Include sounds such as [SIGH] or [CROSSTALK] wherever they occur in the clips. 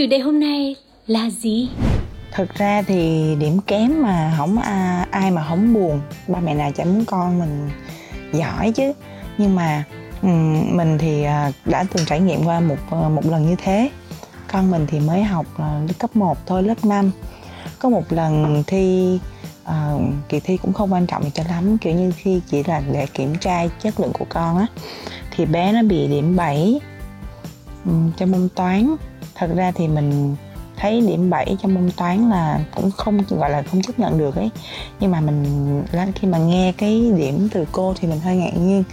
chủ đề hôm nay là gì? Thực ra thì điểm kém mà không à, ai mà không buồn ba mẹ nào chẳng muốn con mình giỏi chứ. Nhưng mà mình thì à, đã từng trải nghiệm qua một ờ, một lần như thế. Con mình thì mới học ờ, cấp 1 thôi lớp 5 có một lần thi uh, kỳ thi cũng không quan trọng cho lắm kiểu như khi chỉ là để kiểm tra chất lượng của con á thì bé nó bị điểm 7 um, trong môn toán thật ra thì mình thấy điểm 7 trong môn toán là cũng không gọi là không chấp nhận được ấy. Nhưng mà mình khi mà nghe cái điểm từ cô thì mình hơi ngạc nhiên.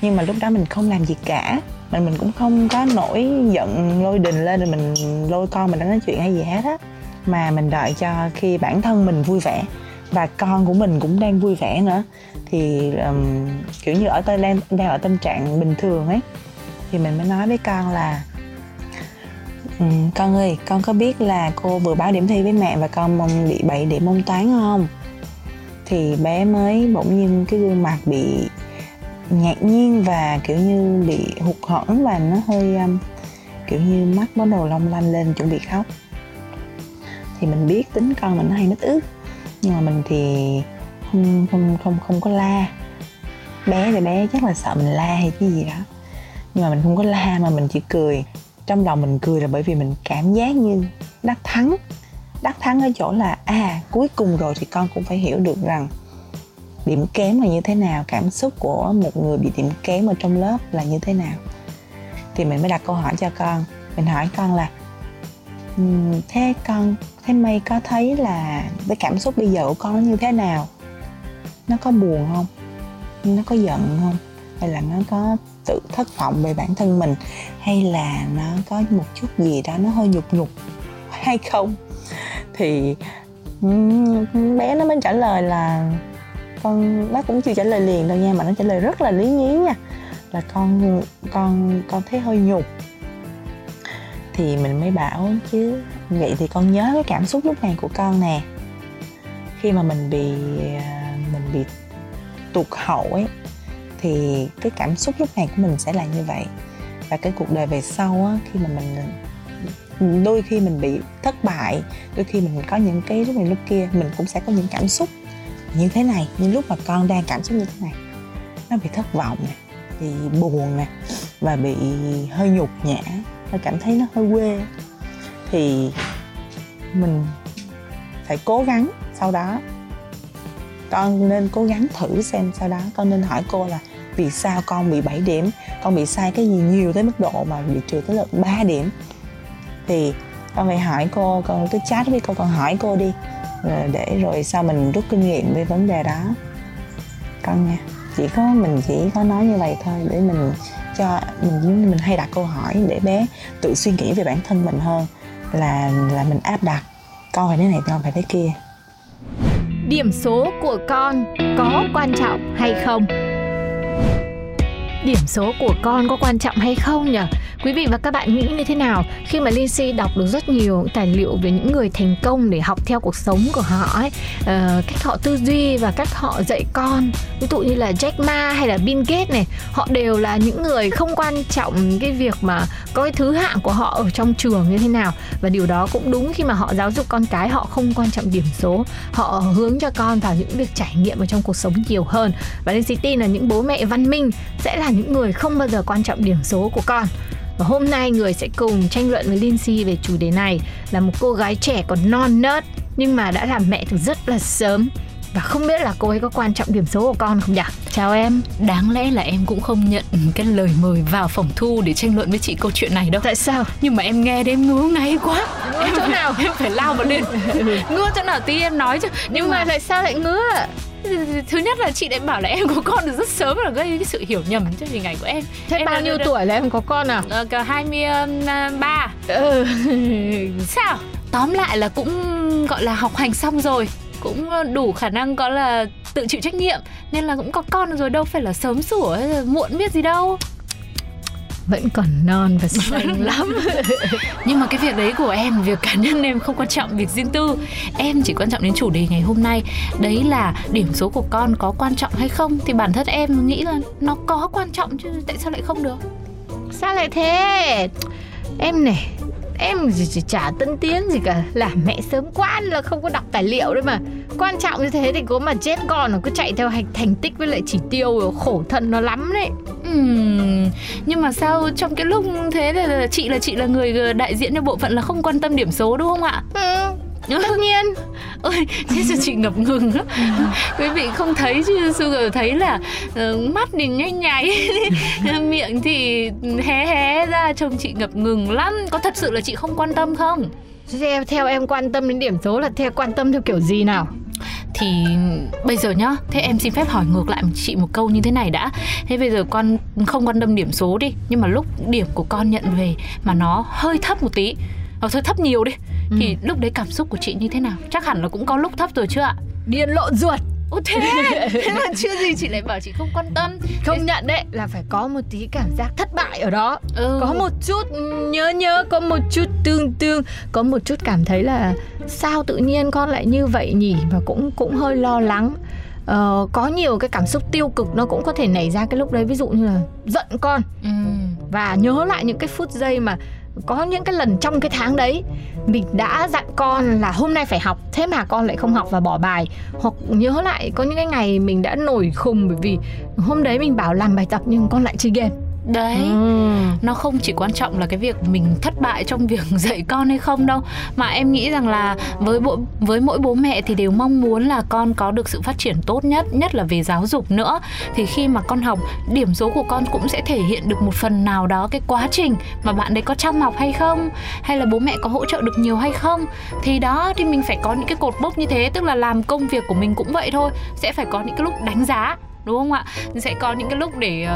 Nhưng mà lúc đó mình không làm gì cả. Mình mình cũng không có nổi giận lôi đình lên rồi mình lôi con mình đến nói chuyện hay gì hết á. Mà mình đợi cho khi bản thân mình vui vẻ và con của mình cũng đang vui vẻ nữa. Thì um, kiểu như ở tôi đang đang ở tâm trạng bình thường ấy. Thì mình mới nói với con là Ừ, con ơi, con có biết là cô vừa báo điểm thi với mẹ và con mong bị 7 điểm môn toán không? Thì bé mới bỗng nhiên cái gương mặt bị ngạc nhiên và kiểu như bị hụt hẫng và nó hơi um, kiểu như mắt bắt đầu long lanh lên chuẩn bị khóc. Thì mình biết tính con mình nó hay mất ướt nhưng mà mình thì không không không không có la. Bé thì bé chắc là sợ mình la hay cái gì đó. Nhưng mà mình không có la mà mình chỉ cười trong lòng mình cười là bởi vì mình cảm giác như đắc thắng. Đắc thắng ở chỗ là à cuối cùng rồi thì con cũng phải hiểu được rằng điểm kém là như thế nào, cảm xúc của một người bị điểm kém ở trong lớp là như thế nào. Thì mình mới đặt câu hỏi cho con. Mình hỏi con là thế con, thế mây có thấy là cái cảm xúc bây giờ của con nó như thế nào? Nó có buồn không? Nó có giận không? Hay là nó có tự thất vọng về bản thân mình hay là nó có một chút gì đó nó hơi nhục nhục hay không? Thì bé nó mới trả lời là con, nó cũng chưa trả lời liền đâu nha, mà nó trả lời rất là lý nhí nha, là con con con thấy hơi nhục. Thì mình mới bảo chứ, vậy thì con nhớ cái cảm xúc lúc này của con nè. Khi mà mình bị à, mình bị tụt hậu ấy thì cái cảm xúc lúc này của mình sẽ là như vậy. Và cái cuộc đời về sau á, khi mà mình, đôi khi mình bị thất bại, đôi khi mình có những cái lúc này lúc kia, mình cũng sẽ có những cảm xúc như thế này như lúc mà con đang cảm xúc như thế này. Nó bị thất vọng nè, bị buồn nè, và bị hơi nhục nhã, hơi cảm thấy nó hơi quê. Thì mình phải cố gắng sau đó con nên cố gắng thử xem sau đó. Con nên hỏi cô là vì sao con bị 7 điểm? Con bị sai cái gì nhiều tới mức độ mà bị trừ tới lượt 3 điểm? Thì con phải hỏi cô, con cứ chat với cô, con hỏi cô đi. Rồi để rồi sau mình rút kinh nghiệm về vấn đề đó. Con nha, chỉ có mình chỉ có nói như vậy thôi để mình cho, mình mình hay đặt câu hỏi để bé tự suy nghĩ về bản thân mình hơn, là là mình áp đặt. Con phải thế này, con phải thế kia điểm số của con có quan trọng hay không? Điểm số của con có quan trọng hay không nhỉ? Quý vị và các bạn nghĩ như thế nào khi mà Lindsay đọc được rất nhiều tài liệu về những người thành công để học theo cuộc sống của họ ấy? Uh, cách họ tư duy và cách họ dạy con ví dụ như là Jack Ma hay là Bill Gates này họ đều là những người không quan trọng cái việc mà có cái thứ hạng của họ ở trong trường như thế nào. Và điều đó cũng đúng khi mà họ giáo dục con cái họ không quan trọng điểm số. Họ hướng cho con vào những việc trải nghiệm ở trong cuộc sống nhiều hơn. Và Lindsay tin là những bố mẹ văn minh sẽ là những người không bao giờ quan trọng điểm số của con và hôm nay người sẽ cùng tranh luận với Lindsay về chủ đề này là một cô gái trẻ còn non nớt nhưng mà đã làm mẹ từ rất là sớm và không biết là cô ấy có quan trọng điểm số của con không nhỉ? Chào em. Đáng lẽ là em cũng không nhận cái lời mời vào phòng thu để tranh luận với chị câu chuyện này đâu Tại sao? Nhưng mà em nghe đến em ngứa ngáy quá Ngứa em chỗ nào? Em phải lao vào lên [LAUGHS] Ngứa chỗ nào tí em nói chứ Nhưng mà tại sao lại ngứa? Thứ nhất là chị lại bảo là em có con từ rất sớm là gây cái sự hiểu nhầm trong hình ảnh của em. Thế em bao nhiêu tuổi là em có con à? Uh, hai mươi ba. Ừ. [LAUGHS] sao? Tóm lại là cũng gọi là học hành xong rồi. Cũng đủ khả năng có là tự chịu trách nhiệm. Nên là cũng có con rồi đâu phải là sớm sủa hay là muộn biết gì đâu vẫn còn non và [LAUGHS] xanh. Lắm. Nhưng mà cái việc đấy của em việc cá nhân em không quan trọng việc riêng tư. Em chỉ quan trọng đến chủ đề ngày hôm nay. Đấy là điểm số của con có quan trọng hay không? Thì bản thân em nghĩ là nó có quan trọng chứ tại sao lại không được? Sao lại thế? Em này em chỉ, chỉ chả tân tiến gì cả. Là mẹ sớm quan là không có đọc tài liệu đấy mà. Quan trọng như thế thì có mà chết con nó cứ chạy theo hành thành tích với lại chỉ tiêu rồi khổ thân nó lắm đấy. Uhm, nhưng mà sao trong cái lúc thế là chị là chị là người đại diện cho bộ phận là không quan tâm điểm số đúng không ạ? Ừ, tất nhiên. Ôi thế sao chị ngập ngừng lắm. Quý vị không thấy chứ sugar thấy là uh, mắt thì nhây nháy [LAUGHS] miệng thì hé hé ra trông chị ngập ngừng lắm. Có thật sự là chị không quan tâm không? Theo, theo em quan tâm đến điểm số là theo quan tâm theo kiểu gì nào? Thì bây giờ nhá thế em xin phép hỏi ngược lại chị một câu như thế này đã. Thế bây giờ con không quan tâm điểm số đi nhưng mà lúc điểm của con nhận về mà nó hơi thấp một tí hoặc hơi thấp nhiều đi. Ừ. thì lúc đấy cảm xúc của chị như thế nào? Chắc hẳn là cũng có lúc thấp rồi chưa ạ? Điên lộn ruột. Ồ thế, thế mà chưa gì chị lại bảo chị không quan tâm. Không thế... nhận đấy là phải có một tí cảm giác thất bại ở đó. Ừ. Có một chút nhớ nhớ, có một chút tương tương Có một chút cảm thấy là sao tự nhiên con lại như vậy nhỉ? Và cũng cũng hơi lo lắng. Uh, có nhiều cái cảm xúc tiêu cực nó cũng có thể nảy ra cái lúc đấy. Ví dụ như là giận con. Ừ. và nhớ lại những cái phút giây mà có những cái lần trong cái tháng đấy, mình đã dặn con là hôm nay phải học, thế mà con lại không học và bỏ bài. Hoặc nhớ lại có những cái ngày mình đã nổi khùng bởi vì hôm đấy mình bảo làm bài tập nhưng con lại chơi game đấy. Ừ. nó không chỉ quan trọng là cái việc mình thất bại trong việc [LAUGHS] dạy con hay không đâu mà em nghĩ rằng là với bộ với mỗi bố mẹ thì đều mong muốn là con có được sự phát triển tốt nhất nhất là về giáo dục nữa. Thì khi mà con học điểm số của con cũng sẽ thể hiện được một phần nào đó cái quá trình mà bạn đấy có chăm học hay không hay là bố mẹ có hỗ trợ được nhiều hay không. Thì đó thì mình phải có những cái cột mốc như thế tức là làm công việc của mình cũng vậy thôi sẽ phải có những cái lúc đánh giá đúng không ạ? Sẽ có những cái lúc để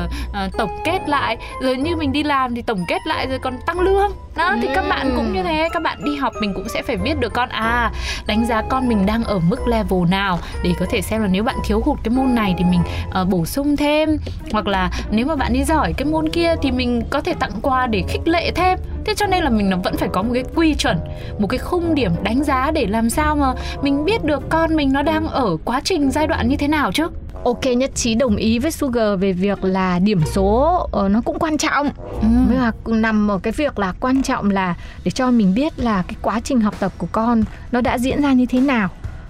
uh, tổng kết lại. Rồi như mình đi làm thì tổng kết lại rồi còn tăng lương. Đó thì các bạn cũng như thế các bạn đi học mình cũng sẽ phải biết được con à đánh giá con mình đang ở mức level nào để có thể xem là nếu bạn thiếu hụt cái môn này thì mình uh, bổ sung thêm. Hoặc là nếu mà bạn đi giỏi cái môn kia thì mình có thể tặng quà để khích lệ thêm. Thế cho nên là mình vẫn phải có một cái quy chuẩn một cái khung điểm đánh giá để làm sao mà mình biết được con mình nó đang ở quá trình giai đoạn như thế nào chứ ok nhất trí đồng ý với Sugar về việc là điểm số uh, nó cũng quan trọng. Ừ. với là nằm ở cái việc là quan trọng là để cho mình biết là cái quá trình học tập của con nó đã diễn ra như thế nào.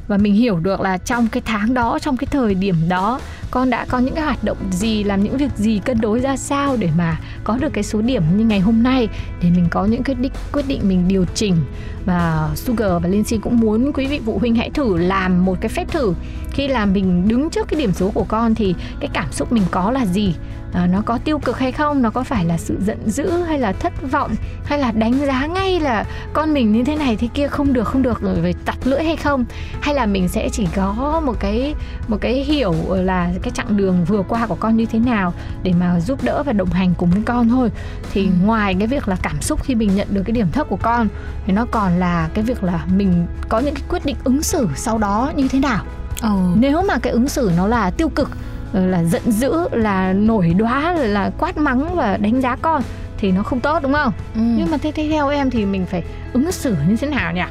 Và mình hiểu được là trong cái tháng đó trong cái thời điểm đó con đã có những cái hoạt động gì làm những việc gì cân đối ra sao để mà có được cái số điểm như ngày hôm nay để mình có những cái định quyết định mình điều chỉnh. Và Sugar và Lindsay cũng muốn quý vị phụ huynh hãy thử làm một cái phép thử khi là mình đứng trước cái điểm số của con thì cái cảm xúc mình có là gì? À, nó có tiêu cực hay không? Nó có phải là sự giận dữ hay là thất vọng hay là đánh giá ngay là con mình như thế này thế kia không được không được rồi phải tặc lưỡi hay không? Hay là mình sẽ chỉ có một cái một cái hiểu là cái chặng đường vừa qua của con như thế nào để mà giúp đỡ và đồng hành cùng với con thôi? Thì ừ. ngoài cái việc là cảm xúc khi mình nhận được cái điểm thấp của con thì nó còn là cái việc là mình có những cái quyết định ứng xử sau đó như thế nào ừ. nếu mà cái ứng xử nó là tiêu cực là giận dữ là nổi đoá rồi là quát mắng và đánh giá con thì nó không tốt đúng không ừ. nhưng mà thế, theo em thì mình phải ứng xử như thế nào nhỉ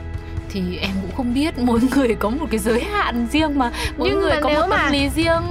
thì em cũng không biết mỗi người có một cái giới hạn riêng mà mỗi nhưng người mà có nếu một tâm lý riêng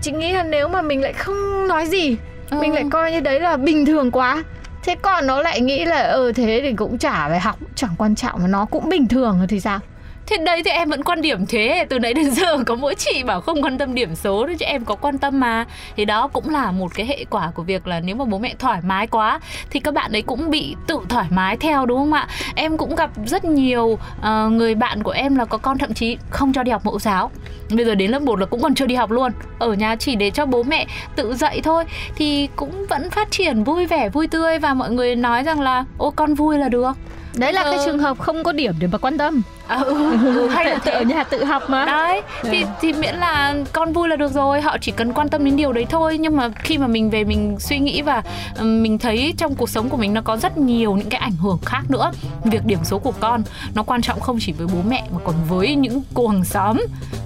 chị nghĩ là nếu mà mình lại không nói gì ừ. mình lại coi như đấy là bình thường quá thế còn nó lại nghĩ là ờ ừ, thế thì cũng chả phải học chẳng quan trọng mà nó cũng bình thường thì sao Thế đấy thì em vẫn quan điểm thế. Từ nãy đến [LAUGHS] giờ có mỗi chị bảo không quan tâm điểm số Chứ em có quan tâm mà. Thì đó cũng là một cái hệ quả của việc là Nếu mà bố mẹ thoải mái quá Thì các bạn ấy cũng bị tự thoải mái theo đúng không ạ? Em cũng gặp rất nhiều uh, người bạn của em là có con thậm chí không cho đi học mẫu giáo. Bây giờ đến lớp 1 là cũng còn chưa đi học luôn. Ở nhà chỉ để cho bố mẹ tự dạy thôi. Thì cũng vẫn phát triển vui vẻ vui tươi Và mọi người nói rằng là Ô con vui là được. Đấy là ừ. cái trường hợp không có điểm để mà quan tâm à, ừ, ừ, hay là tự ở nhà tự học mà. Đấy thì thì miễn là con vui là được rồi họ chỉ cần quan tâm đến điều đấy thôi. Nhưng mà khi mà mình về mình suy nghĩ và mình thấy trong cuộc sống của mình nó có rất nhiều những cái ảnh hưởng khác nữa. Việc điểm số của con nó quan trọng không chỉ với bố mẹ mà còn với những cô hàng xóm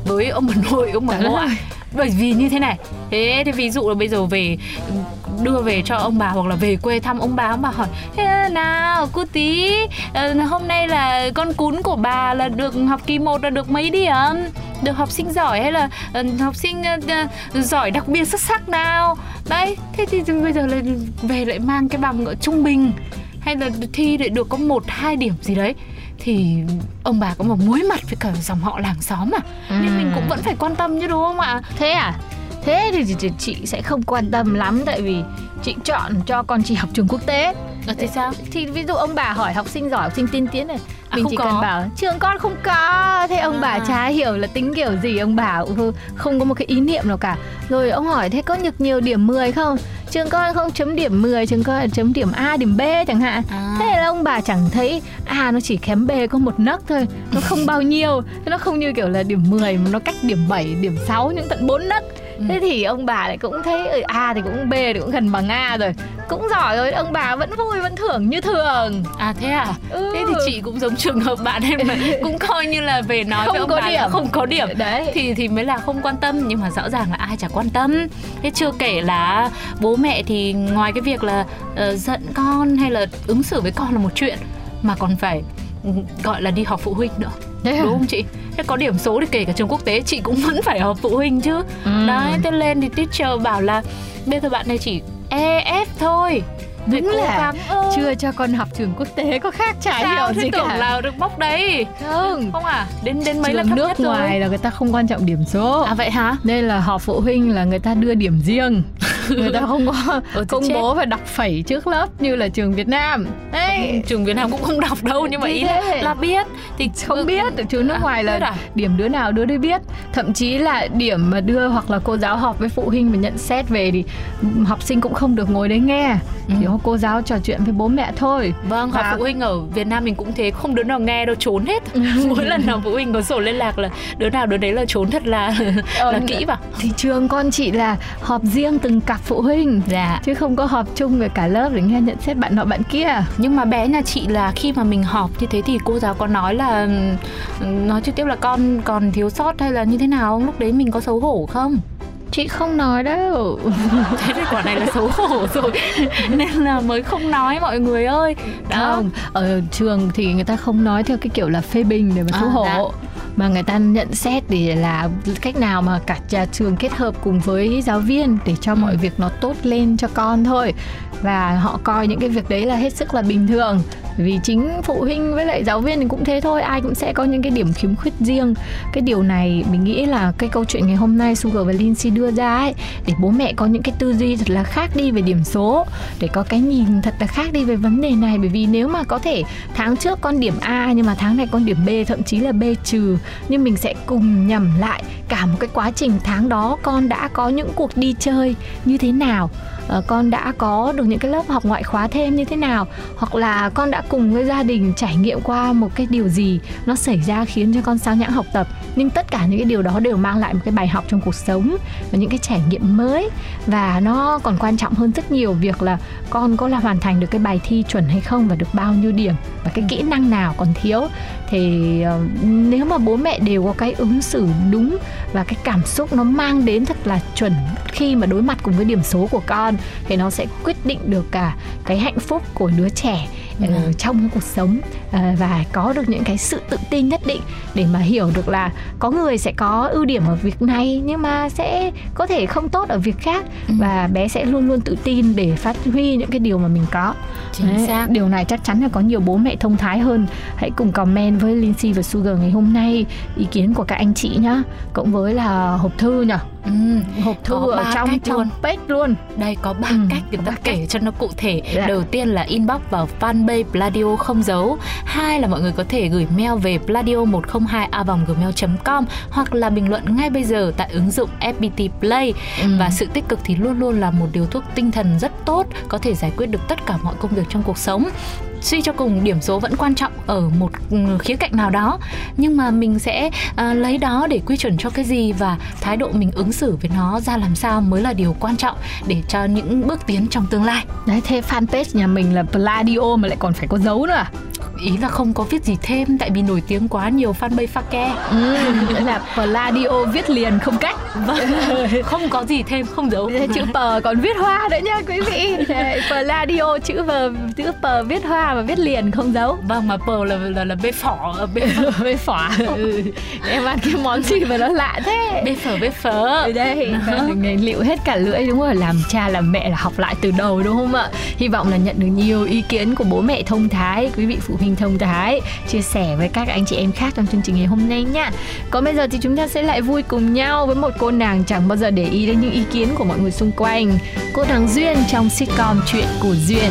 với ông bà nội ông bà ngoại. bởi vì như thế này thế thì ví dụ là bây giờ về đưa về cho ông bà hoặc là về quê thăm ông bà ông bà hỏi "Thế nào cô tí? Ờ, hôm nay là con cún của bà là được học kỳ 1 là được mấy điểm? Được học sinh giỏi hay là ờ, học sinh ờ, giỏi đặc biệt xuất sắc nào? Đấy thế thì bây giờ là về lại mang cái bằng ở trung bình hay là thi để được có một hai điểm gì đấy thì ông bà có một mối mặt với cả dòng họ làng xóm à. Nên mình cũng vẫn phải quan tâm chứ đúng không ạ? Thế à thế thì, thì, thì chị sẽ không quan tâm lắm tại vì chị chọn cho con chị học trường quốc tế Ờ, thế sao thì ví dụ ông bà hỏi học sinh giỏi học sinh tiên tiến này À, mình chỉ có. cần bảo trường con không có thế ông bà À. chả hiểu là tính kiểu gì ông bà không có một cái ý niệm nào cả rồi ông hỏi thế có được nhiều điểm 10 không trường con không chấm điểm 10 trường con là chấm điểm A điểm B chẳng hạn À. thế là ông bà chẳng thấy A nó chỉ kém B có một nấc thôi nó không [LAUGHS] bao nhiêu nó không như kiểu là điểm 10 mà nó cách điểm 7 điểm 6 những tận 4 nấc. Thế thì ông bà lại cũng thấy ừ, A thì cũng B thì cũng gần bằng A rồi cũng giỏi rồi ông bà vẫn vui vẫn thưởng như thường À thế à? Ừ. Thế thì chị cũng giống trường hợp bạn em mà [LAUGHS] cũng coi như là về nói Không với ông có bà điểm. không có điểm. đấy Thì thì mới là không quan tâm nhưng mà rõ ràng là ai chả quan tâm. Thế chưa kể là bố mẹ thì ngoài cái việc là ờ, giận con hay là ứng xử với con là một chuyện mà còn phải ừ, gọi là đi họp phụ huynh nữa Đúng không? Chị. Thế có điểm số thì kể cả trường quốc tế chị cũng [LAUGHS] vẫn phải họp phụ huynh chứ. Ừ. đấy thế lên thì teacher bảo là bây giờ bạn này chỉ E F thôi. Đúng cố là gắng, ừ. chưa cho con học trường quốc tế có khác chả sao hiểu thế gì tưởng cả. là được bốc đấy? Không. Không à? Đến đến mấy là trường thấp nước nhất ngoài rồi là người ta không quan trọng điểm số. À vậy hả? Nên là họp phụ huynh là người ta đưa điểm riêng [LAUGHS] người ta không có [LAUGHS] Ừ, công chết. bố và đọc phẩy trước lớp như là trường Việt Nam đấy trường Việt Nam cũng không đọc đâu nhưng mà ý là, thế. là biết thì không biết ở trường nước À, ngoài là à? điểm đứa nào đứa đấy biết thậm chí là điểm mà đưa hoặc là cô giáo họp với phụ huynh và nhận xét về thì học sinh cũng không được ngồi đấy nghe Ừ. chỉ có cô giáo trò chuyện với bố mẹ thôi Vâng, Và- phụ huynh ở Việt Nam mình cũng thế, không đứa nào nghe đâu trốn hết. [LAUGHS] Mỗi lần nào phụ huynh có sổ liên lạc là đứa nào đứa đấy là trốn thật là Ờ, là kỹ vào. thì trường con chị là họp riêng từng cặp phụ huynh Dạ. chứ không có họp chung với cả lớp để nghe nhận xét bạn nọ bạn kia Nhưng mà bé nhà chị là khi mà mình họp như thế thì cô giáo có nói là nói trực tiếp là con còn thiếu sót hay là như thế nào? Lúc đấy mình có xấu hổ không? chị không nói đâu [LAUGHS] Thế thì quả này là xấu hổ rồi [LAUGHS] Nên là mới không nói mọi người ơi Đó không ở trường thì người ta không nói theo cái kiểu là phê bình để mà xấu À, hổ dạ. Mà người ta nhận xét để là cách nào mà cả nhà trường kết hợp cùng với giáo viên để cho mọi Ừ. việc nó tốt lên cho con thôi và họ coi những cái việc đấy là hết sức là bình thường vì chính phụ huynh với lại giáo viên thì cũng thế thôi, ai cũng sẽ có những cái điểm khiếm khuyết riêng. Cái điều này mình nghĩ là cái câu chuyện ngày hôm nay Sugar và Lindsay đưa ra ấy, để bố mẹ có những cái tư duy thật là khác đi về điểm số, để có cái nhìn thật là khác đi về vấn đề này. Bởi vì nếu mà có thể tháng trước con điểm A nhưng mà tháng này con điểm B, thậm chí là B trừ, nhưng mình sẽ cùng nhầm lại cả một cái quá trình tháng đó con đã có những cuộc đi chơi như thế nào ờ, con đã có được những cái lớp học ngoại khóa thêm như thế nào, hoặc là con đã cùng với gia đình trải nghiệm qua một cái điều gì nó xảy ra khiến cho con sao nhãng học tập. Nhưng tất cả những cái điều đó đều mang lại một cái bài học trong cuộc sống và những cái trải nghiệm mới. Và nó còn quan trọng hơn rất nhiều việc là con có là hoàn thành được cái bài thi chuẩn hay không và được bao nhiêu điểm và cái kỹ năng nào còn thiếu. Thì ờ, nếu mà bố mẹ đều có cái ứng xử đúng và cái cảm xúc nó mang đến thật là chuẩn khi mà đối mặt cùng với điểm số của con, thì nó sẽ quyết định được cả cái hạnh phúc của đứa trẻ. Ừ. trong cái cuộc sống và có được những cái sự tự tin nhất định để mà hiểu được là có người sẽ có ưu điểm ở việc này nhưng mà sẽ có thể không tốt ở việc khác Ừ. và bé sẽ luôn luôn tự tin để phát huy những cái điều mà mình có Chính Đấy, xác điều này chắc chắn là có nhiều bố mẹ thông thái hơn hãy cùng comment với Lindsay và Sugar ngày hôm nay ý kiến của các anh chị nhá cộng với là hộp thư nhỉ ừ. hộp thư Có ở trong cách luôn. page luôn Đây có ba Ừ, cách có ta kể cho nó cụ thể. Dạ. Đầu tiên là inbox vào fanpage Pladio không dấu. Hai là mọi người có thể gửi mail về pladio102a gmail.com hoặc là bình luận ngay bây giờ tại ứng dụng FPT Play. Ừ. Và sự tích cực thì luôn luôn là một điều thuốc tinh thần rất tốt, có thể giải quyết được tất cả mọi công việc trong cuộc sống. Suy cho cùng điểm số vẫn quan trọng ở một ừ, khía cạnh nào đó. Nhưng mà mình sẽ uh, lấy đó để quy chuẩn cho cái gì và thái độ mình ứng xử với nó ra làm sao mới là điều quan trọng để cho những bước tiến trong tương lai. Đấy thế fanpage nhà mình là Pladio mà lại còn phải có dấu nữa à? ý là không có viết gì thêm tại vì nổi tiếng quá nhiều fanpage pha ke. Ừ, là Pladio viết liền không cách. Vâng không có gì thêm không giấu. Chữ p còn viết hoa nữa nha quý vị. Pladio chữ v chữ p viết hoa và viết liền không giấu. Vâng mà p là là là bê phỏ bê [LAUGHS] bê phỏ. [LAUGHS] Ừ. em ăn cái món gì mà nó lạ thế? Bê phở bê phở. Ừ đây. Ngày liệu hết cả lưỡi đúng không? Làm cha làm mẹ là học lại từ đầu đúng không ạ? Hy vọng là nhận được nhiều ý kiến của bố mẹ thông thái quý vị phụ huynh thông thái chia sẻ với các anh chị em khác trong chương trình ngày hôm nay nha. Còn bây giờ thì chúng ta sẽ lại vui cùng nhau với một cô nàng chẳng bao giờ để ý đến những ý kiến của mọi người xung quanh. Cô nàng duyên trong sitcom chuyện của duyên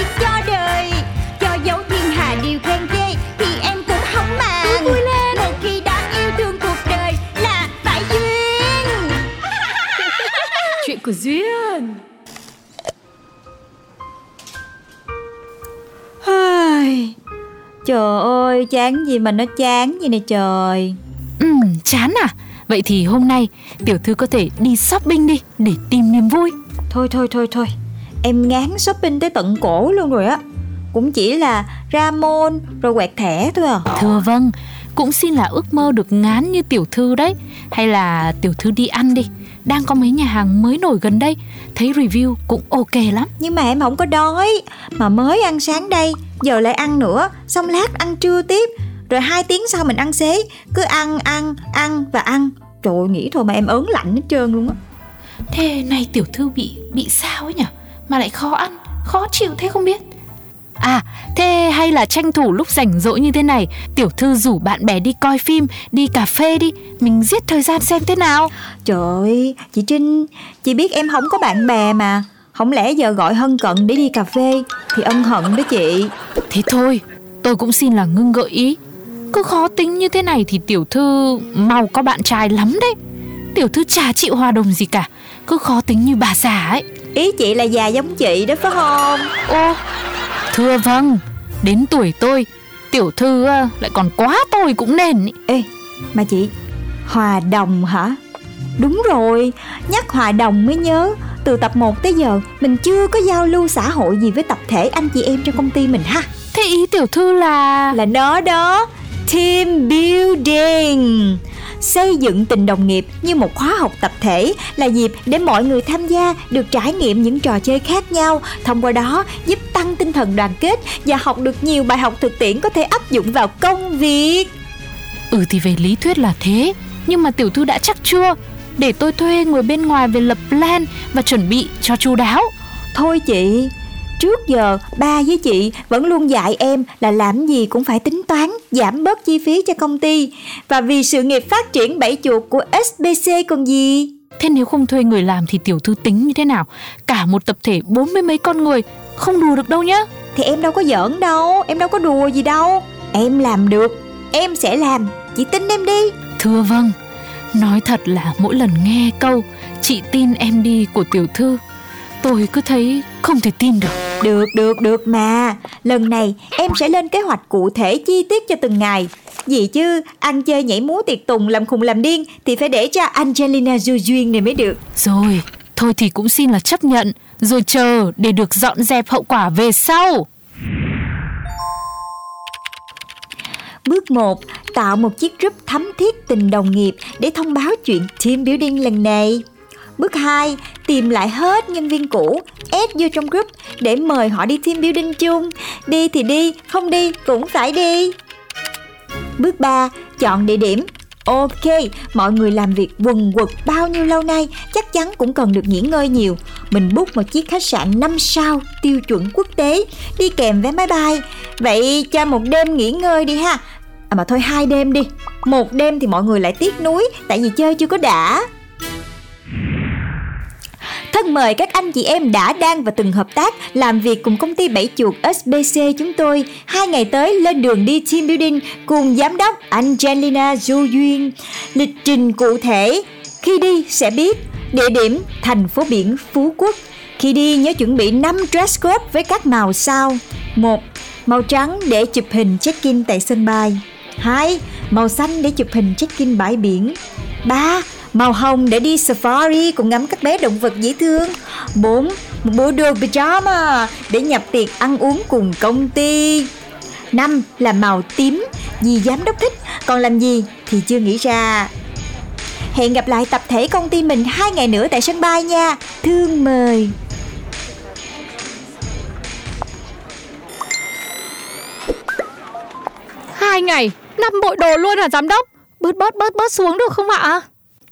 của duyên. Trời ơi, chán gì mà nó chán gì nè trời. Ừ chán à? Vậy thì hôm nay tiểu thư có thể đi shopping đi để tìm niềm vui. Thôi thôi thôi thôi. Em ngán shopping tới tận cổ luôn rồi á. Cũng chỉ là ra mall rồi quẹt thẻ thôi à. Thưa vâng cũng xin là ước mơ được ngán như tiểu thư đấy. Hay là tiểu thư đi ăn đi đang có mấy nhà hàng mới nổi gần đây. Thấy review cũng ok lắm. Nhưng mà em không có đói. Mà mới ăn sáng đây Giờ lại ăn nữa. Xong lát ăn trưa tiếp. Rồi hai tiếng sau mình ăn xế. Cứ ăn ăn ăn và ăn. Trời ơi, nghĩ thôi mà em ớn lạnh hết trơn luôn á. Thế này tiểu thư bị bị sao ấy nhỉ? Mà lại khó ăn khó chịu thế không biết À, thế hay là tranh thủ lúc rảnh rỗi như thế này, tiểu thư rủ bạn bè đi coi phim, đi cà phê đi, mình giết thời gian xem thế nào. Trời ơi, chị Trinh Chị biết em không có bạn bè mà Không lẽ giờ gọi Hân Cận để đi cà phê Thì ân hận đó chị Thế thôi, tôi cũng xin là ngưng gợi ý. Cứ khó tính như thế này thì tiểu thư mau có bạn trai lắm đấy. Tiểu thư chả chịu hòa đồng gì cả, cứ khó tính như bà già ấy. Ý chị là già giống chị đó phải không Ô, thưa vâng, đến tuổi tôi, tiểu thư à, lại còn quá tôi cũng nên ý. Ê, mà chị Hòa đồng hả? Đúng rồi, nhắc hòa đồng mới nhớ Từ tập 1 tới giờ Mình chưa có giao lưu xã hội gì với tập thể anh chị em trong công ty mình ha. Thế ý tiểu thư là... Là nó đó Team building Xây dựng tình đồng nghiệp như một khóa học tập thể là dịp để mọi người tham gia được trải nghiệm những trò chơi khác nhau, thông qua đó giúp tăng tinh thần đoàn kết và học được nhiều bài học thực tiễn có thể áp dụng vào công việc. Ừ thì về lý thuyết là thế, nhưng mà tiểu thư đã chắc chưa? Để tôi thuê người bên ngoài về lập plan và chuẩn bị cho chu đáo. Thôi chị, trước giờ ba với chị vẫn luôn dạy em là làm gì cũng phải tính toán, giảm bớt chi phí cho công ty và vì sự nghiệp phát triển bảy chuột của SBC còn gì. Thế nếu không thuê người làm thì tiểu thư tính như thế nào? Cả một tập thể bốn mươi mấy con người, không đùa được đâu nhá. Thì em đâu có giỡn đâu, em đâu có đùa gì đâu. Em làm được, em sẽ làm, chị tin em đi. Thưa vâng, nói thật là mỗi lần nghe câu chị tin em đi của tiểu thư, tôi cứ thấy không thể tin được. Được, được, được mà. Lần này em sẽ lên kế hoạch cụ thể chi tiết cho từng ngày. Gì chứ, ăn chơi nhảy múa tiệc tùng làm khùng làm điên thì phải để cho Angelina Jolie này mới được. Rồi, thôi thì cũng xin là chấp nhận, rồi chờ để được dọn dẹp hậu quả về sau. Bước 1. Tạo một chiếc group thắm thiết tình đồng nghiệp để thông báo chuyện team building lần này. Bước 2. Tìm lại hết nhân viên cũ, add vô trong group để mời họ đi team building chung. Đi thì đi, không đi cũng phải đi. Bước 3. Chọn địa điểm Ok, mọi người làm việc quần quật bao nhiêu lâu nay chắc chắn cũng cần được nghỉ ngơi nhiều. Mình book một chiếc khách sạn 5 sao tiêu chuẩn quốc tế, đi kèm vé máy bay. Vậy cho một đêm nghỉ ngơi đi ha. À mà thôi hai đêm đi. Một đêm thì mọi người lại tiếc nuối tại vì chơi chưa có đã. Thân mời các anh chị em đã đang và từng hợp tác làm việc cùng công ty Bảy Chuột SBC chúng tôi hai ngày tới, lên đường đi team building cùng giám đốc Angelina Du Duyên. Lịch trình cụ thể, khi đi sẽ biết địa điểm, thành phố biển Phú Quốc. Khi đi, nhớ chuẩn bị 5 dress code với các màu sau. 1. Màu trắng để chụp hình check-in tại sân bay. 2. Màu xanh để chụp hình check-in bãi biển. 3 Màu hồng để đi safari cùng ngắm các bé động vật dễ thương 4. Một bộ đồ pyjama để nhập tiệc ăn uống cùng công ty 5. Là màu tím vì giám đốc thích Còn làm gì thì chưa nghĩ ra Hẹn gặp lại tập thể công ty mình hai ngày nữa tại sân bay nha Thương mời Hai ngày, năm bộ đồ luôn hả giám đốc? Bớt bớt bớt bớt xuống được không ạ?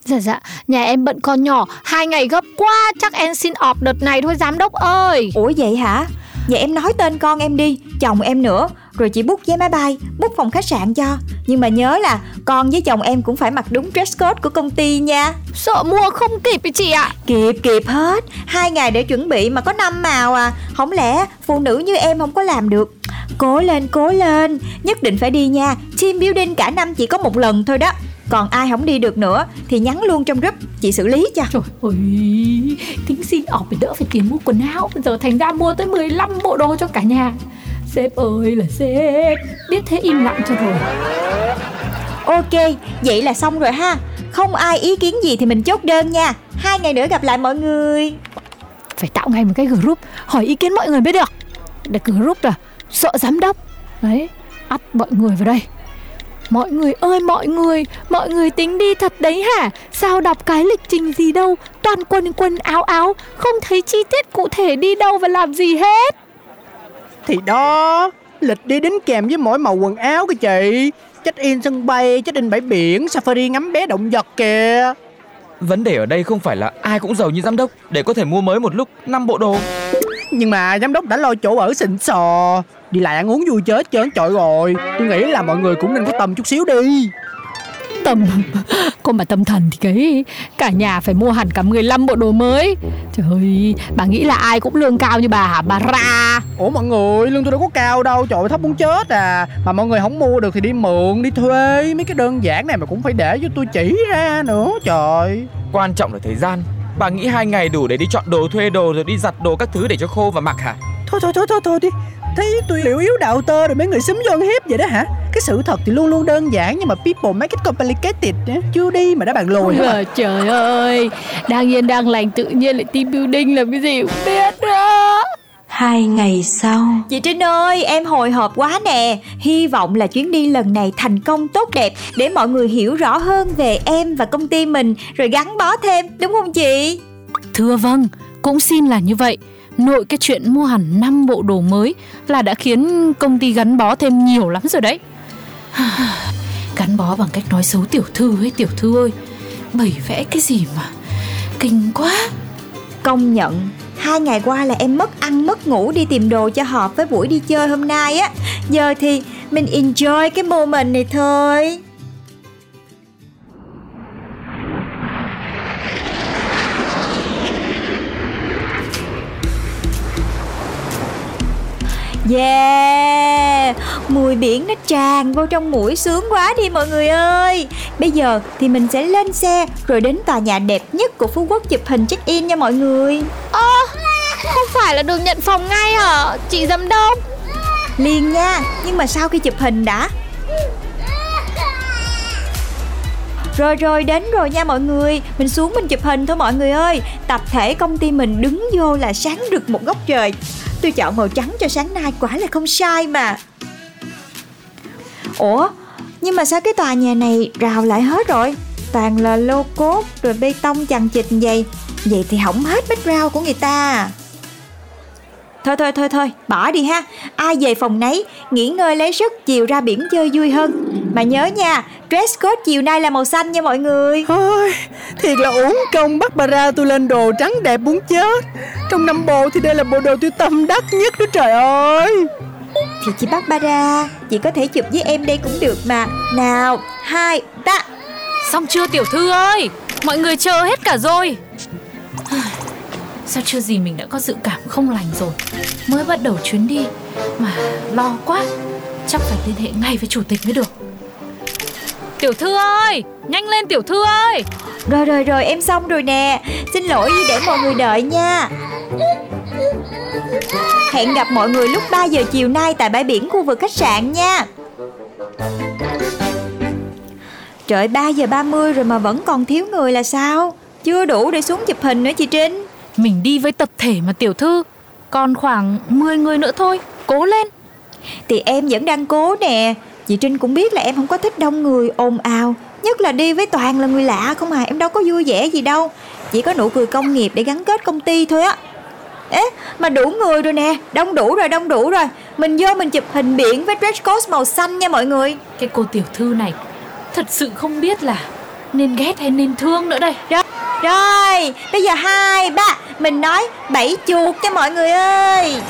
Dạ dạ, nhà em bận con nhỏ, hai ngày gấp quá, chắc em xin off đợt này thôi giám đốc ơi. Ủa vậy hả? Vậy em nói tên con em đi, chồng em nữa. Rồi chị book vé máy bay, book phòng khách sạn cho. Nhưng mà nhớ là con với chồng em cũng phải mặc đúng dress code của công ty nha. Sợ mua không kịp chị ạ. Kịp kịp hết. Hai ngày để chuẩn bị mà có năm màu à. Không lẽ phụ nữ như em không có làm được? Cố lên cố lên. Nhất định phải đi nha. Team building cả năm chỉ có một lần thôi đó Còn ai không đi được nữa Thì nhắn luôn trong group. Chị xử lý cho. Trời ơi, tính xin off để đỡ phải tiền mua quần áo. Giờ thành ra mua tới 15 bộ đồ cho cả nhà. Sếp ơi là sếp Biết thế im lặng cho rồi. Ok vậy là xong rồi ha. Không ai ý kiến gì thì mình chốt đơn nha. Hai ngày nữa gặp lại mọi người. Phải tạo ngay một cái group Hỏi ý kiến mọi người mới được. Để group là sợ giám đốc. Đấy, ắt mọi người vào đây Mọi người ơi mọi người Mọi người tính đi thật đấy hả? Sao đọc cái lịch trình gì đâu? Toàn quần quần áo áo Không thấy chi tiết cụ thể đi đâu và làm gì hết. Thì đó Lịch đi đính kèm với mỗi màu quần áo kìa chị. Check in sân bay, check in bãi biển, safari ngắm bé động vật kìa. Vấn đề ở đây không phải là ai cũng giàu như giám đốc. Để có thể mua mới một lúc 5 bộ đồ. Nhưng mà giám đốc đã lo chỗ ở xịn sò Đi lại ăn uống vui chơi hết trơn trọi rồi Tôi nghĩ là mọi người cũng nên có tầm chút xíu đi. Tâm Cô mà tâm thần thì cái Cả nhà phải mua hẳn cả 15 bộ đồ mới. Trời ơi Bà nghĩ là ai cũng lương cao như bà hả bà ra? Ủa mọi người, lương tôi đâu có cao đâu Trời ơi, thấp muốn chết à. Mà mọi người không mua được thì đi mượn, đi thuê Mấy cái đơn giản này mà cũng phải để cho tôi chỉ ra nữa Trời. Quan trọng là thời gian. Bà nghĩ hai ngày đủ để đi chọn đồ, thuê đồ rồi đi giặt đồ các thứ để cho khô và mặc hả? Thôi thôi thôi thôi thôi đi Thấy tôi liệu yếu đạo tơ rồi mấy người xúm vô hiếp vậy đó hả Cái sự thật thì luôn luôn đơn giản Nhưng mà people make it complicated. Chưa đi mà đã bàn lùi hả Trời ơi Đang yên đang lành tự nhiên lại team building là cái gì cũng biết nữa Hai ngày sau Chị Trinh ơi, em hồi hộp quá nè Hy vọng là chuyến đi lần này thành công tốt đẹp Để mọi người hiểu rõ hơn về em và công ty mình Rồi gắn bó thêm, đúng không chị? Thưa vâng, cũng xin là như vậy. Nội cái chuyện mua hẳn 5 bộ đồ mới là đã khiến công ty gắn bó thêm nhiều lắm rồi đấy. [SIGHS] gắn bó bằng cách nói xấu tiểu thư ấy, tiểu thư ơi. Bày vẽ cái gì mà kinh quá. Công nhận, Hai ngày qua là em mất ăn, mất ngủ đi tìm đồ cho hợp với buổi đi chơi hôm nay á Giờ thì mình enjoy cái moment này thôi Yeah. Mùi biển nó tràn vô trong mũi sướng quá đi mọi người ơi. Bây giờ thì mình sẽ lên xe Rồi đến tòa nhà đẹp nhất của Phú Quốc chụp hình check in nha mọi người. Ơ Không phải là được nhận phòng ngay hả? Chị giám đốc. Liền nha Nhưng mà sau khi chụp hình đã. Rồi rồi đến rồi nha mọi người. Mình xuống mình chụp hình thôi mọi người ơi. Tập thể công ty mình đứng vô là sáng rực một góc trời Tôi chọn màu trắng cho sáng nay, quả là không sai mà. Ủa, nhưng mà sao cái tòa nhà này rào lại hết rồi? Toàn là lô cốt rồi bê tông chằng chịt vậy. Vậy thì hỏng hết background của người ta. Thôi thôi thôi thôi bỏ đi ha. Ai về phòng nấy Nghỉ ngơi lấy sức chiều ra biển chơi vui hơn. Mà nhớ nha Dress code chiều nay là màu xanh nha mọi người. Ôi, thiệt là uổng công bắt bà ra tôi lên đồ trắng đẹp muốn chết. Trong năm bộ thì đây là bộ đồ tôi tâm đắc nhất đó trời ơi. Thì chị bắt ba ra Chị có thể chụp với em đây cũng được mà. Nào hai ba. Xong chưa tiểu thư ơi? Mọi người chờ hết cả rồi Sao chưa gì mình đã có dự cảm không lành rồi? Mới bắt đầu chuyến đi Mà lo quá. Chắc phải liên hệ ngay với chủ tịch mới được. Tiểu thư ơi Nhanh lên tiểu thư ơi. Rồi rồi rồi em xong rồi nè. Xin lỗi vì để mọi người đợi nha. Hẹn gặp mọi người lúc 3 giờ chiều nay tại bãi biển khu vực khách sạn nha. Trời 3 giờ 30 rồi mà vẫn còn thiếu người là sao? Chưa đủ để xuống chụp hình nữa chị Trinh Mình đi với tập thể mà tiểu thư. Còn khoảng 10 người nữa thôi. Cố lên. Thì em vẫn đang cố nè. Chị Trinh cũng biết là em không có thích đông người ồn ào. Nhất là đi với toàn là người lạ không à. Em đâu có vui vẻ gì đâu. Chỉ có nụ cười công nghiệp để gắn kết công ty thôi á. Ế mà đủ người rồi nè. Đông đủ rồi đông đủ rồi. Mình vô mình chụp hình biển với dress code màu xanh nha mọi người. Cái cô tiểu thư này Thật sự không biết là Nên ghét hay nên thương nữa đây. Rồi, rồi bây giờ hai ba. Mình nói bảy chuột cho mọi người ơi.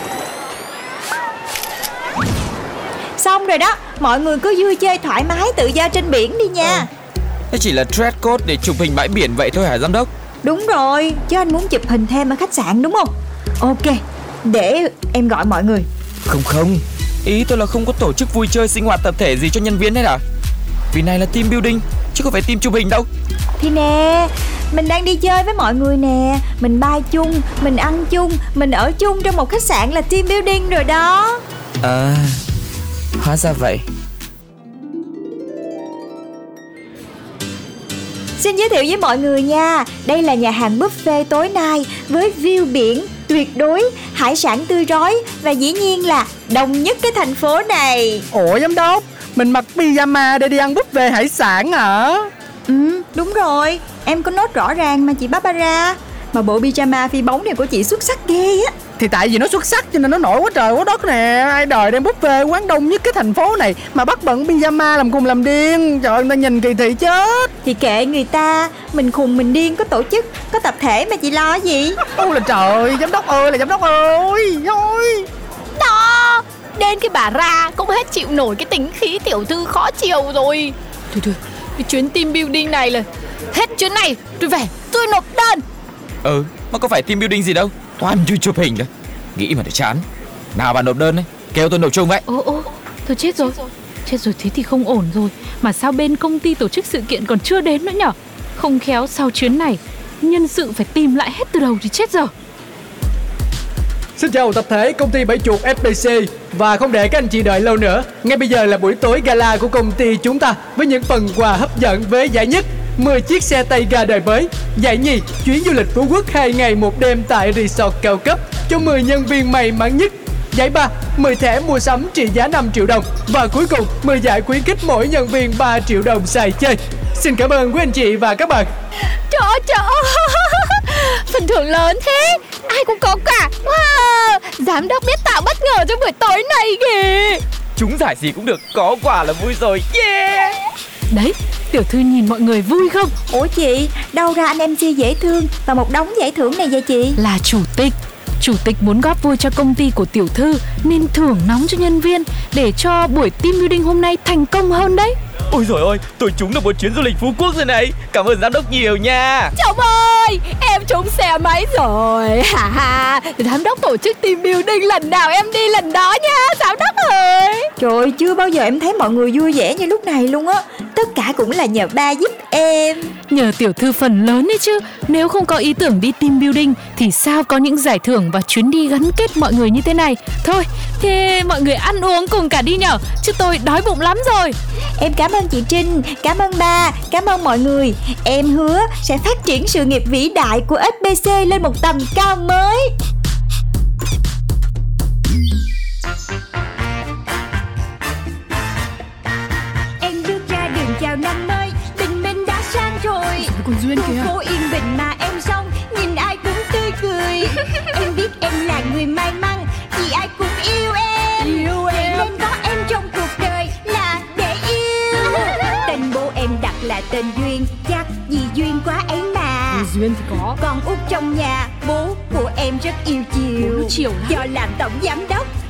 Xong rồi đó Mọi người cứ vui chơi thoải mái tự do trên biển đi nha. Thế chỉ là dress code để chụp hình bãi biển vậy thôi hả giám đốc? Đúng rồi Chứ anh muốn chụp hình thêm ở khách sạn đúng không? Ok Để em gọi mọi người. Không không. Ý tôi là không có tổ chức vui chơi sinh hoạt tập thể gì cho nhân viên hết à? Vì này là team building Chứ không phải team chụp hình đâu. Thì nè Mình đang đi chơi với mọi người nè. Mình bay chung Mình ăn chung Mình ở chung trong một khách sạn là team building rồi đó. À Hóa ra vậy. Xin giới thiệu với mọi người nha. Đây là nhà hàng buffet tối nay Với view biển tuyệt đối Hải sản tươi rói Và dĩ nhiên là đông nhất cái thành phố này. Ủa giám đốc Mình mặc pyjama để đi ăn buffet hải sản hả? Ừ đúng rồi Em có nốt rõ ràng mà chị Barbara. Mà bộ pyjama phi bóng này của chị xuất sắc ghê á. Thì tại vì nó xuất sắc cho nên nó nổi quá trời quá đất nè. Ai đời đem buffet quán đông nhất cái thành phố này Mà bắt bận pyjama làm cùng làm điên. Trời ơi, người ta nhìn kỳ thị chết. Thì kệ người ta Mình khùng mình điên có tổ chức Có tập thể mà chị lo gì? Ôi là trời Giám đốc ơi là giám đốc ơi Thôi Đó Đến cái bà ra cũng hết chịu nổi cái tính khí tiểu thư khó chịu rồi. Thôi thôi Cái chuyến team building này là Hết chuyến này tôi về. Tôi nộp đơn. Ừ Mà có phải team building gì đâu? Toàn chui chụp hình thôi. Nghĩ mà để chán. Nào bà nộp đơn đấy Kêu tôi nộp chung vậy. Ô ô Thôi chết rồi. Chết rồi thế thì không ổn rồi. Mà sao bên công ty tổ chức sự kiện còn chưa đến nữa nhở? Không khéo sau chuyến này Nhân sự phải tìm lại hết từ đầu thì chết giờ Xin chào tập thể công ty Bảy Chuột FPC Và không để các anh chị đợi lâu nữa Ngay bây giờ là buổi tối gala của công ty chúng ta Với những phần quà hấp dẫn với giải nhất 10 chiếc xe tay ga đời mới. Giải nhì chuyến du lịch Phú Quốc 2 ngày một đêm tại resort cao cấp Cho 10 nhân viên may mắn nhất. Giải ba 10 thẻ mua sắm trị giá 5 triệu đồng. Và cuối cùng 10 giải khuyến khích mỗi nhân viên 3 triệu đồng xài chơi. Xin cảm ơn quý anh chị và các bạn. Trời ơi, trời ơi. [LAUGHS] Phần thưởng lớn thế. Ai cũng có cả. Wow. Giám đốc biết tạo bất ngờ cho buổi tối này kìa. Chúng giải gì cũng được. Có quà là vui rồi. Yeah. Đấy Tiểu thư nhìn mọi người vui không? Ủa chị Đâu ra anh MC dễ thương Và một đống giải thưởng này vậy chị? Là chủ tịch. Chủ tịch muốn góp vui cho công ty của tiểu thư Nên thưởng nóng cho nhân viên Để cho buổi team building hôm nay thành công hơn đấy Ôi rồi ôi Tôi trúng được một chuyến du lịch Phú Quốc rồi này. Cảm ơn giám đốc nhiều nha. Chồng ơi Em trúng xe máy rồi. [LAUGHS] Ha ha Giám đốc tổ chức team building lần nào em đi lần đó nha Giám đốc ơi. Trời ơi, chưa bao giờ em thấy mọi người vui vẻ như lúc này luôn á. Tất cả cũng là nhờ ba giúp em. Nhờ tiểu thư phần lớn đấy chứ. Nếu không có ý tưởng đi team building Thì sao có những giải thưởng và chuyến đi gắn kết mọi người như thế này? Thôi Thế mọi người ăn uống cùng cả đi nhở. Chứ tôi đói bụng lắm rồi. Em cảm Cảm ơn chị Trinh, cảm ơn ba, cảm ơn mọi người. Em hứa sẽ phát triển sự nghiệp vĩ đại của SBC lên một tầm cao mới. Em bước ra đường chào năm mới, tình mình đã sang rồi. Còn duyên kìa. Cô yên bình mà em xong, nhìn ai cũng tươi cười. [LAUGHS] em biết em là người may tên duyên chắc vì duyên quá ấy mà. Vì duyên thì có. Con út trong nhà bố của em rất yêu chiều, chiều lắm. do làm tổng giám đốc.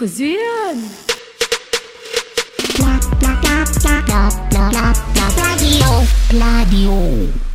Chuyện của Duyên Radio. Radio.